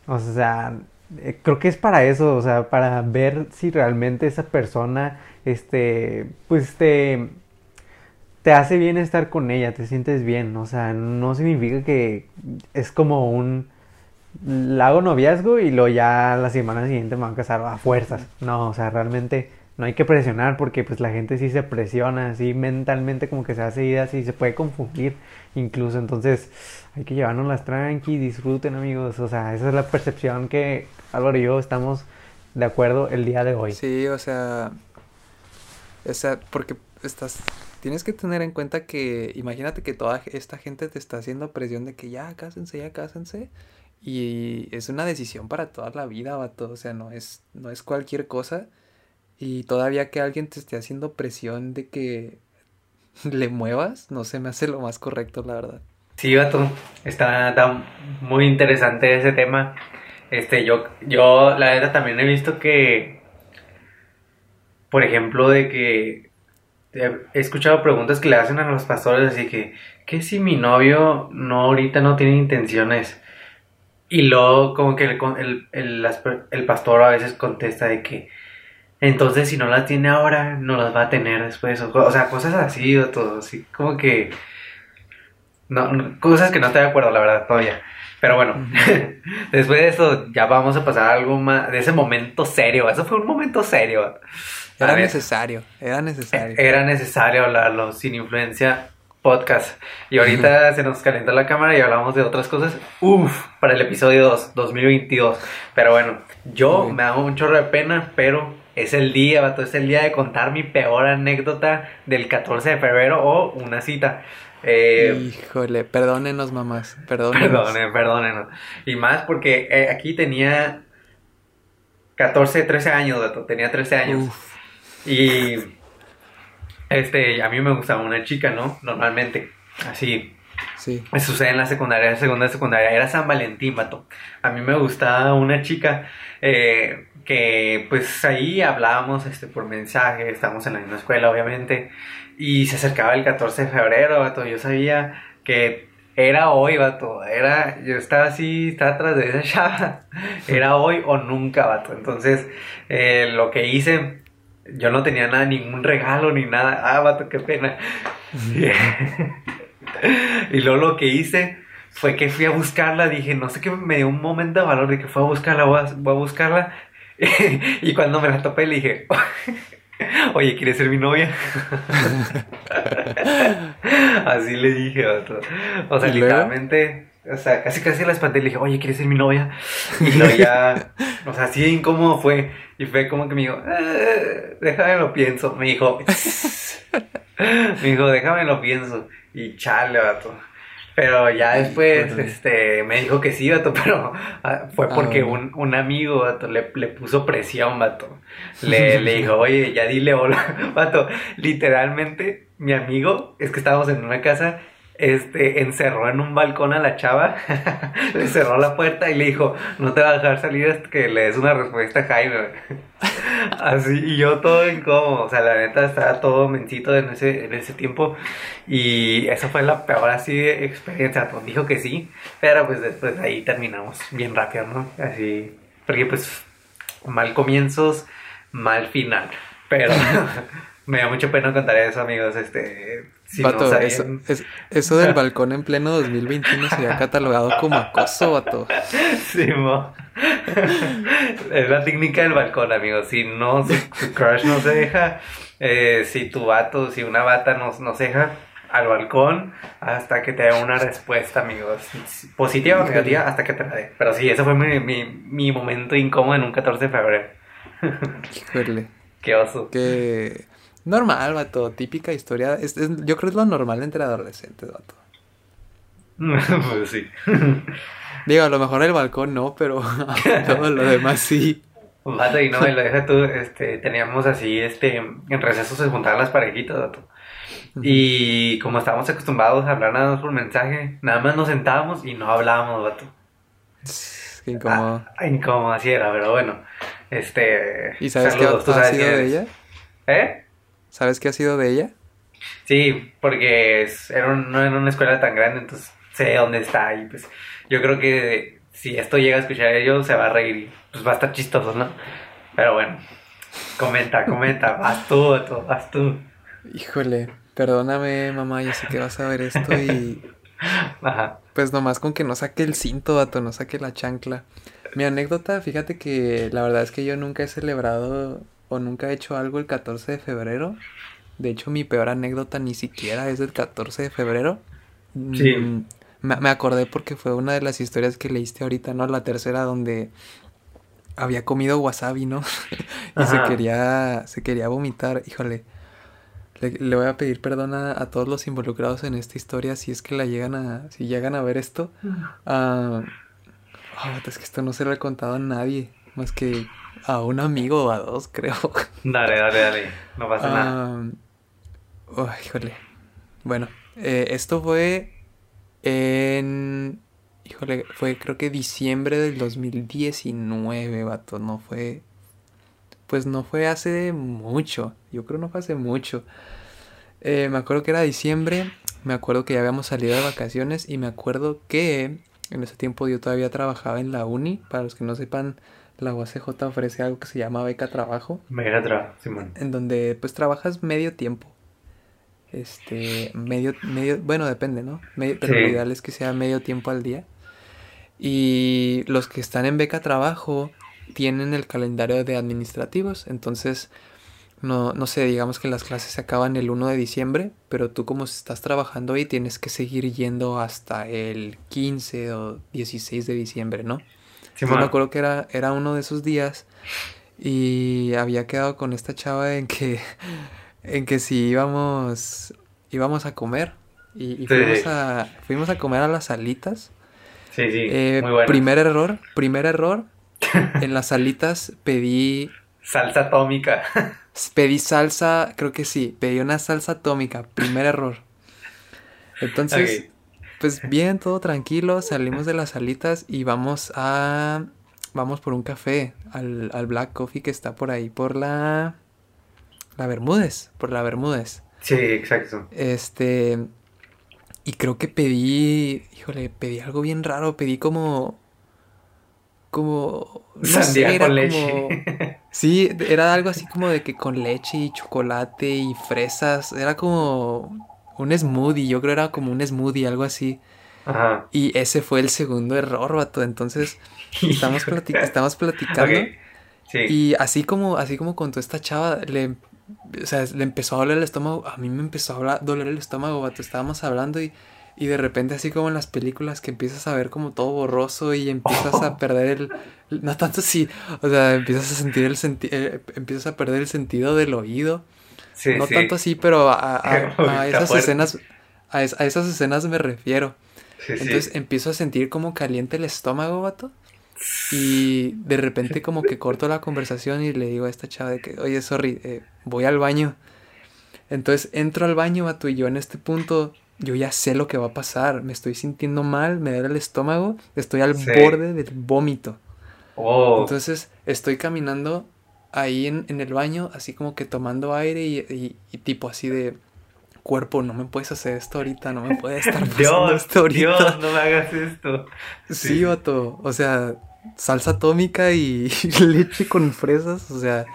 o sea, eh, creo que es para eso, o sea, para ver si realmente esa persona, este, pues te, te hace bien estar con ella, te sientes bien, o sea, no significa que es como un la hago noviazgo y luego ya la semana siguiente me van a casar a fuerzas. No, o sea, realmente no hay que presionar porque pues la gente sí se presiona, así mentalmente como que se hace ideas y se puede confundir incluso. Entonces hay que llevarnos las tranqui, disfruten amigos. O sea, esa es la percepción que Álvaro y yo estamos de acuerdo el día de hoy. Sí, o sea, o sea, porque estás, tienes que tener en cuenta que, imagínate que toda esta gente te está haciendo presión de que ya cásense, ya cásense. Y es una decisión para toda la vida, vato. O sea, no es, no es cualquier cosa. Y todavía que alguien te esté haciendo presión de que le muevas, no se me hace lo más correcto, la verdad. Sí, vato. Está, muy interesante ese tema. Este, yo, yo, la verdad, también he visto que, por ejemplo, de que he escuchado preguntas que le hacen a los pastores, así que, ¿qué si mi novio no ahorita no tiene intenciones? Y luego como que el, el, el, pastor a veces contesta de que entonces si no las tiene ahora, no las va a tener después. O, sea, cosas así o todo, así como que... No, cosas que no estoy de acuerdo, la verdad, todavía. Pero bueno, después de eso ya vamos a pasar a algo más, de ese momento serio. Eso fue un momento serio. Era necesario, era necesario. Era necesario hablarlo sin influencia podcast. Y ahorita se nos calentó la cámara y hablamos de otras cosas. Uf, para el episodio 2, 2022. Pero bueno, yo me hago un chorro de pena, pero es el día, vato, es el día de contar mi peor anécdota del 14 de febrero o una cita. Eh, Híjole, perdónenos, mamás. Perdónenos. Perdónenos, perdónenos. Y más porque eh, aquí tenía 14, 13 años, vato. Tenía 13 años. Y este, a mí me gustaba una chica, ¿no? Normalmente, así. Sí. Me sucede en la secundaria, segunda secundaria, era San Valentín, mato. A mí me gustaba una chica eh, que, pues ahí hablábamos este, por mensaje, estábamos en la misma escuela, obviamente, y se acercaba el 14 de febrero, vato. Yo sabía que era hoy, vato. Era, yo estaba así, estaba atrás de esa chava. Era hoy o nunca, vato. Entonces, eh, lo que hice yo no tenía nada, ningún regalo ni nada. Ah, vato, qué pena. y luego lo que hice fue que fui a buscarla. Dije, no sé qué, me dio un momento de valor de que fue a buscarla, voy a, buscarla. y cuando me la topé le dije, oye, ¿quieres ser mi novia? Así le dije, vato. O sea, literalmente o sea, casi casi la espanté y le dije, oye, ¿quieres ser mi novia? Y luego ya, o sea, así incómodo fue. Y fue como que me dijo, eh, déjame lo pienso. Me dijo, me dijo, déjame lo pienso. Y chale, vato. Pero ya después, este, me dijo que sí, vato, pero ah, fue ah, porque un, un amigo, vato, le, le puso presión, vato. Le, le dijo, oye, ya dile hola, vato. Literalmente, mi amigo, es que estábamos en una casa este, encerró en un balcón a la chava, le cerró la puerta y le dijo, no te va a dejar salir hasta que le des una respuesta a Jaime. Así, y yo todo incómodo, o sea, la neta estaba todo mencito en ese, en ese tiempo y esa fue la peor así experiencia, pues dijo que sí, pero pues después ahí terminamos bien rápido, ¿no? Así, porque pues mal comienzos, mal final, pero me da mucho pena contar eso, amigos, este vato, eso, eso del balcón en pleno 2021 sería catalogado como acoso, vato. Sí, mo. Es la técnica del balcón, amigo. Si no, si tu crush no se deja, eh, si tu vato, si una bata no, no se deja, al balcón hasta que te dé una respuesta, amigos. Positiva o negativa, hasta que te la dé. Pero sí, eso fue mi, mi, mi momento incómodo en un 14 de febrero. Híjole. Qué oso. Que Normal, vato, típica historia. Es, yo creo que es lo normal entre adolescentes, vato. pues sí. Digo, a lo mejor el balcón no, pero todo lo demás sí. Vato, y no, y lo deja tú, este, teníamos así, este, en recesos se juntaban las parejitas, vato. Y como estábamos acostumbrados a hablar nada más por mensaje, nada más nos sentábamos y no hablábamos, vato. Qué incómodo. Ah, incómodo, así era, pero bueno. Este. ¿Y sabes qué ha sido de ella? ¿Eh? ¿Sabes qué ha sido de ella? Sí, porque era no era una escuela tan grande, entonces sé dónde está y pues yo creo que si esto llega a escuchar a ellos se va a reír pues va a estar chistoso, ¿no? Pero bueno, comenta, comenta, vas tú, vas tú. Híjole, perdóname, mamá, yo sé que vas a ver esto y. Ajá. Pues nomás con que no saque el cinto, vato, no saque la chancla. Mi anécdota, fíjate que la verdad es que yo nunca he celebrado o nunca he hecho algo el 14 de febrero. De hecho, mi peor anécdota ni siquiera es del 14 de febrero. Sí. Mm, me, acordé porque fue una de las historias que leíste ahorita, ¿no? La tercera donde había comido wasabi, ¿no? y se quería, se quería vomitar. Híjole, le, voy a pedir perdón a, todos los involucrados en esta historia si es que la llegan a, si llegan a ver esto. Uh, es que esto no se lo he contado a nadie, más que a un amigo o a dos, creo. Dale, dale, dale, no pasa nada. Oh, híjole. Bueno, eh, esto fue en... Híjole, fue creo que diciembre del 2019, vato, no fue... Pues no fue hace mucho, yo creo no fue hace mucho. Eh, me acuerdo que era diciembre, me acuerdo que ya habíamos salido de vacaciones y me acuerdo que en ese tiempo yo todavía trabajaba en la uni, para los que no sepan, la UACJ ofrece algo que se llama beca trabajo. Beca trabajo, Simón. En donde pues trabajas medio tiempo. Este, medio, medio, bueno, depende, ¿no? pero lo ideal es que sea medio tiempo al día. Y los que están en beca trabajo tienen el calendario de administrativos, entonces no, no sé, digamos que las clases se acaban el 1 de diciembre, pero tú como estás trabajando ahí tienes que seguir yendo hasta el 15 o 16 de diciembre, ¿no? Sí, me acuerdo que era, era uno de esos días y había quedado con esta chava en que, en que si íbamos, íbamos a comer y, fuimos, a, fuimos a comer a las salitas. Sí, sí, eh, muy Primer error, primer error. en las salitas pedí... Salsa atómica. pedí salsa, creo que sí, pedí una salsa atómica, primer error. Entonces, pues bien, todo tranquilo, salimos de las salitas y vamos a... Vamos por un café, al, al Black Coffee que está por ahí, por la... La Bermúdez, por la Bermúdez. Sí, exacto. Este... Y creo que pedí, híjole, pedí algo bien raro, pedí como... Como... No sé, con leche. sí, era algo así como de que con leche y chocolate y fresas, era como un smoothie, yo creo era como un smoothie, algo así. Ajá. Y ese fue el segundo error, vato. Entonces, estamos, estamos platicando. Sí. Y así como, así como con toda esta chava, le, o sea, le empezó a doler el estómago. A mí me empezó a doler el estómago, vato. Estábamos hablando y, y de repente, así como en las películas, que empiezas a ver como todo borroso y empiezas a perder el. No tanto así, o sea, empiezas a sentir el sentido. Eh, empiezas a perder el sentido del oído no tanto así, pero a, esas escenas, a, esas escenas me refiero. Entonces empiezo a sentir como caliente el estómago, vato. Y de repente como que corto la conversación y le digo a esta chava de que, oye, sorry, eh, voy al baño. Entonces entro al baño, vato, y yo en este punto, yo ya sé lo que va a pasar. Me estoy sintiendo mal, me duele el estómago, estoy al borde del vómito. Oh. Entonces estoy caminando ahí en, en, el baño, así como que tomando aire y, y, tipo así de cuerpo, no me puedes hacer esto ahorita, no me puedes estar pasando esto ahorita. Dios, no me hagas esto. Sí, vato, o sea, salsa atómica y leche con fresas, o sea,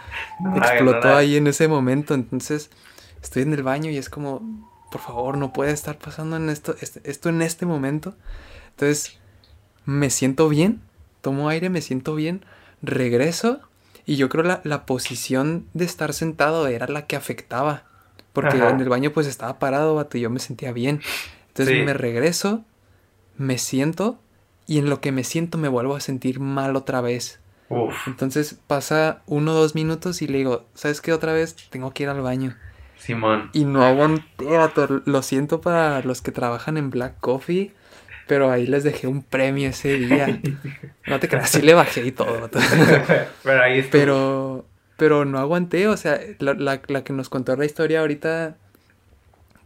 explotó ahí en ese momento, entonces estoy en el baño y es como, por favor, no puede estar pasando en esto, este, esto en este momento. Entonces, me siento bien, tomo aire, me siento bien, regreso y yo creo la, la posición de estar sentado era la que afectaba. Porque en el baño pues estaba parado, vato, y yo me sentía bien. Entonces me regreso, me siento, y en lo que me siento me vuelvo a sentir mal otra vez. Entonces pasa uno o dos minutos y le digo, ¿sabes qué? Otra vez tengo que ir al baño. Simón. Y no aguanté, vato. Lo siento para los que trabajan en Black Coffee. Pero ahí les dejé un premio ese día. No te creas, sí le bajé y todo. pero ahí Pero, pero no aguanté, o sea, la, que nos contó la historia ahorita,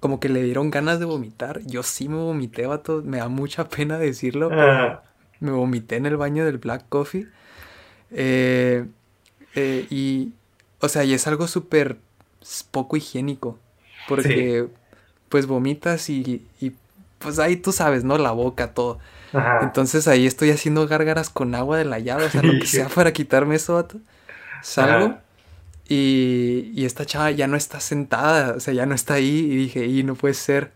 como que le dieron ganas de vomitar. Yo sí me vomité, vato. Me da mucha pena decirlo, pero me vomité en el baño del Black Coffee. Eh, eh, y, o sea, y es algo súper poco higiénico. Porque, pues vomitas y pues ahí tú sabes, ¿no? La boca, todo. Entonces ahí estoy haciendo gárgaras con agua de la llave, o sea, lo que sea para quitarme eso, vato. Salgo y, y, esta chava ya no está sentada, o sea, ya no está ahí y dije, y no puede ser.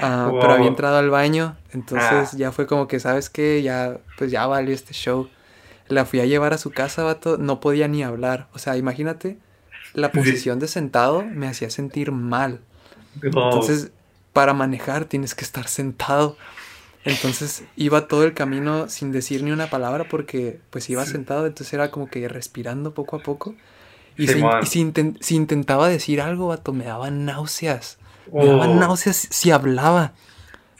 Ah, pero había entrado al baño, entonces ah. ya fue como que, ¿sabes qué? Ya, pues ya valió este show. La fui a llevar a su casa, vato, no podía ni hablar. O sea, imagínate, la posición de sentado me hacía sentir mal. Entonces, para manejar tienes que estar sentado. Entonces iba todo el camino sin decir ni una palabra porque pues iba sentado, entonces era como que respirando poco a poco. Y, si, intentaba decir algo, vato, me daban náuseas. Me daban oh. náuseas si hablaba.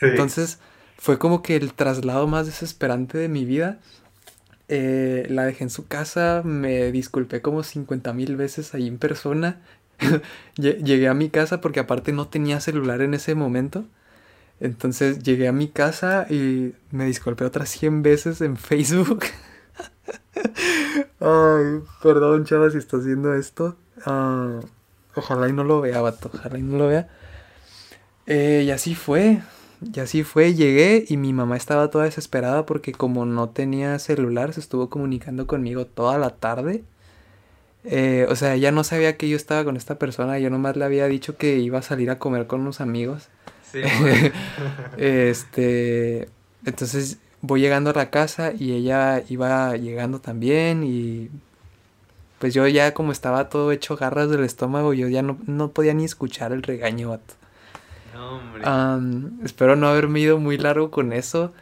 Entonces fue como que el traslado más desesperante de mi vida. Eh, la dejé en su casa, me disculpé como 50 mil veces ahí en persona. Llegué a mi casa porque aparte no tenía celular en ese momento. Entonces llegué a mi casa y me disculpé otras 100 veces en Facebook. Ay, perdón, chava, si está haciendo esto. Ah, ojalá y no lo vea, vato. Ojalá y no lo vea. Eh, y así fue. Y así fue. Llegué y mi mamá estaba toda desesperada porque como no tenía celular, se estuvo comunicando conmigo toda la tarde. Eh, o sea, ella no sabía que yo estaba con esta persona. Yo nomás le había dicho que iba a salir a comer con unos amigos. este, entonces voy llegando a la casa y ella iba llegando también y pues yo ya como estaba todo hecho garras del estómago, yo ya no, no podía ni escuchar el regaño, espero no haberme ido muy largo con eso.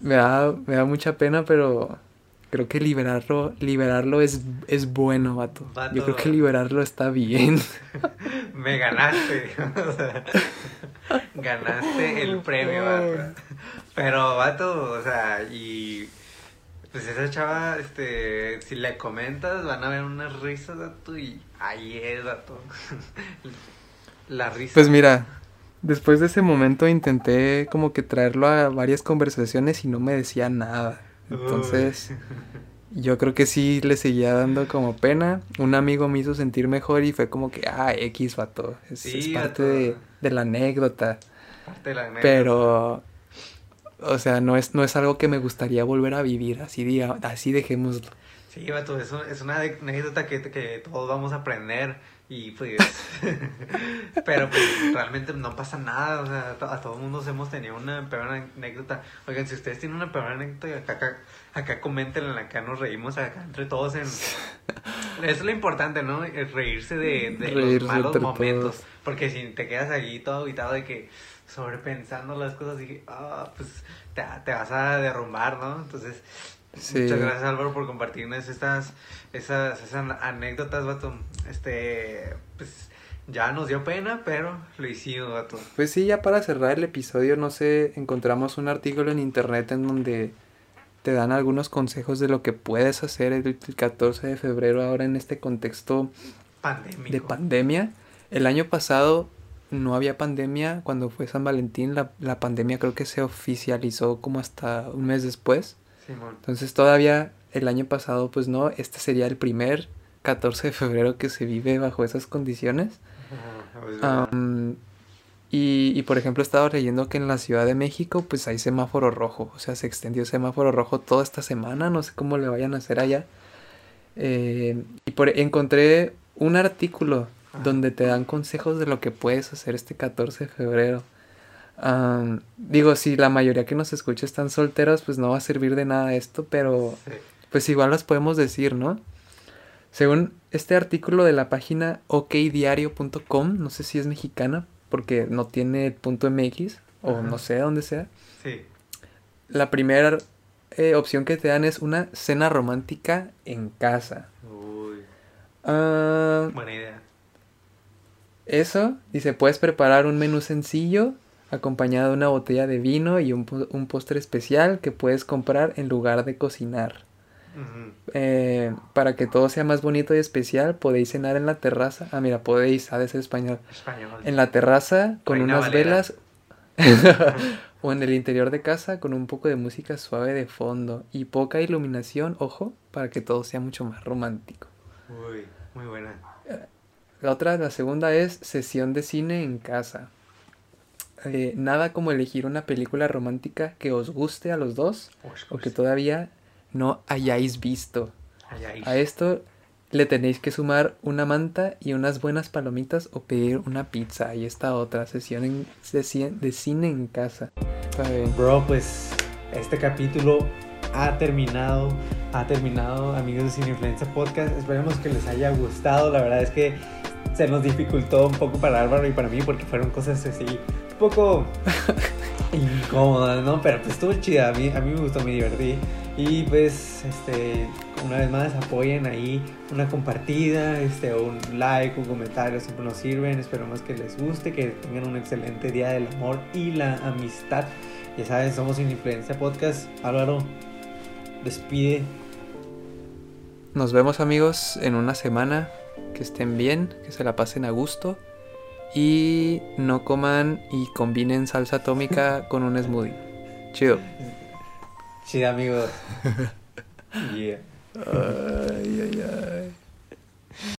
Me da, me da mucha pena, pero creo que liberarlo, liberarlo es, es bueno, vato. Yo creo que liberarlo está bien. Me ganaste, ganaste el premio, vato. Pero, vato, o sea, y pues esa chava, este, si le comentas, van a ver unas risas, vato, y ahí es, vato. La risa. Pues mira, después de ese momento intenté como que traerlo a varias conversaciones y no me decía nada. Entonces, yo creo que sí le seguía dando como pena. Un amigo me hizo sentir mejor y fue como que, ah, X, vato. Es, es parte de, la anécdota. Parte de la anécdota. Pero, o sea, no es, no es algo que me gustaría volver a vivir. Así, diga, así dejémoslo. Sí, vato, es, es una anécdota que, que todos vamos a aprender. Y pues, pero pues realmente no pasa nada, o sea, a todos mundo hemos tenido una peor anécdota. Oigan, si ustedes tienen una peor anécdota, acá, acá, acá coméntenla, acá nos reímos acá entre todos en... Eso es lo importante, ¿no? reírse de, de los malos momentos. Porque si te quedas allí todo aguitado de que sobrepensando las cosas y ah, pues te, te vas a derrumbar, ¿no? Entonces, Muchas gracias Álvaro por compartirnos estas esas, esas anécdotas, vato. Este, pues ya nos dio pena, pero lo hicimos, vato. Pues sí, ya para cerrar el episodio, no sé, encontramos un artículo en internet en donde te dan algunos consejos de lo que puedes hacer el 14 de febrero ahora en este contexto de pandemia. El año pasado no había pandemia cuando fue San Valentín, la, la pandemia creo que se oficializó como hasta un mes después. Entonces todavía el año pasado, pues no, este sería el primer 14 de febrero que se vive bajo esas condiciones. y, y, por ejemplo, he estado leyendo que en la Ciudad de México, pues hay semáforo rojo. O sea, se extendió semáforo rojo toda esta semana. No sé cómo le vayan a hacer allá. Eh, y por, encontré un artículo donde te dan consejos de lo que puedes hacer este 14 de febrero digo, si la mayoría que nos escucha están solteros, pues no va a servir de nada esto, pero pues igual las podemos decir, ¿no? Según este artículo de la página okdiario.com, no sé si es mexicana, porque no tiene punto MX, o no sé dónde sea. Sí. La primera eh, opción que te dan es una cena romántica en casa. Uy. Ah, Buena idea. Eso, dice, puedes preparar un menú sencillo acompañada de una botella de vino y un, un postre especial que puedes comprar en lugar de cocinar. Eh, para que todo sea más bonito y especial, podéis cenar en la terraza. Ah, mira, podéis, ha de ser español. español. En la terraza con unas velas o en el interior de casa con un poco de música suave de fondo y poca iluminación, ojo, para que todo sea mucho más romántico. Uy, muy buena. La otra, la segunda es sesión de cine en casa. Eh, nada como elegir una película romántica que os guste a los dos o que todavía no hayáis visto. A esto le tenéis que sumar una manta y unas buenas palomitas o pedir una pizza. Y esta otra sesión en, de cine en casa. Bro, pues este capítulo ha terminado. Ha terminado, amigos de Cine Influencia Podcast. Esperemos que les haya gustado. La verdad es que se nos dificultó un poco para Álvaro y para mí porque fueron cosas así poco incómodas, ¿no? Pero pues estuvo chida. A mí, a mí me gustó, me divertí. Y pues, este, una vez más, apoyen ahí una compartida, este, un like, un comentario, siempre nos sirven. Esperamos que les guste, que tengan un excelente día del amor y la amistad. Ya saben, somos Sin Influencia Podcast. Álvaro, despide. Nos vemos amigos en una semana. Que estén bien, que se la pasen a gusto. Y no coman y combinen salsa atómica con un smoothie. Chido. Chido amigos. yeah. Ay, ay, ay.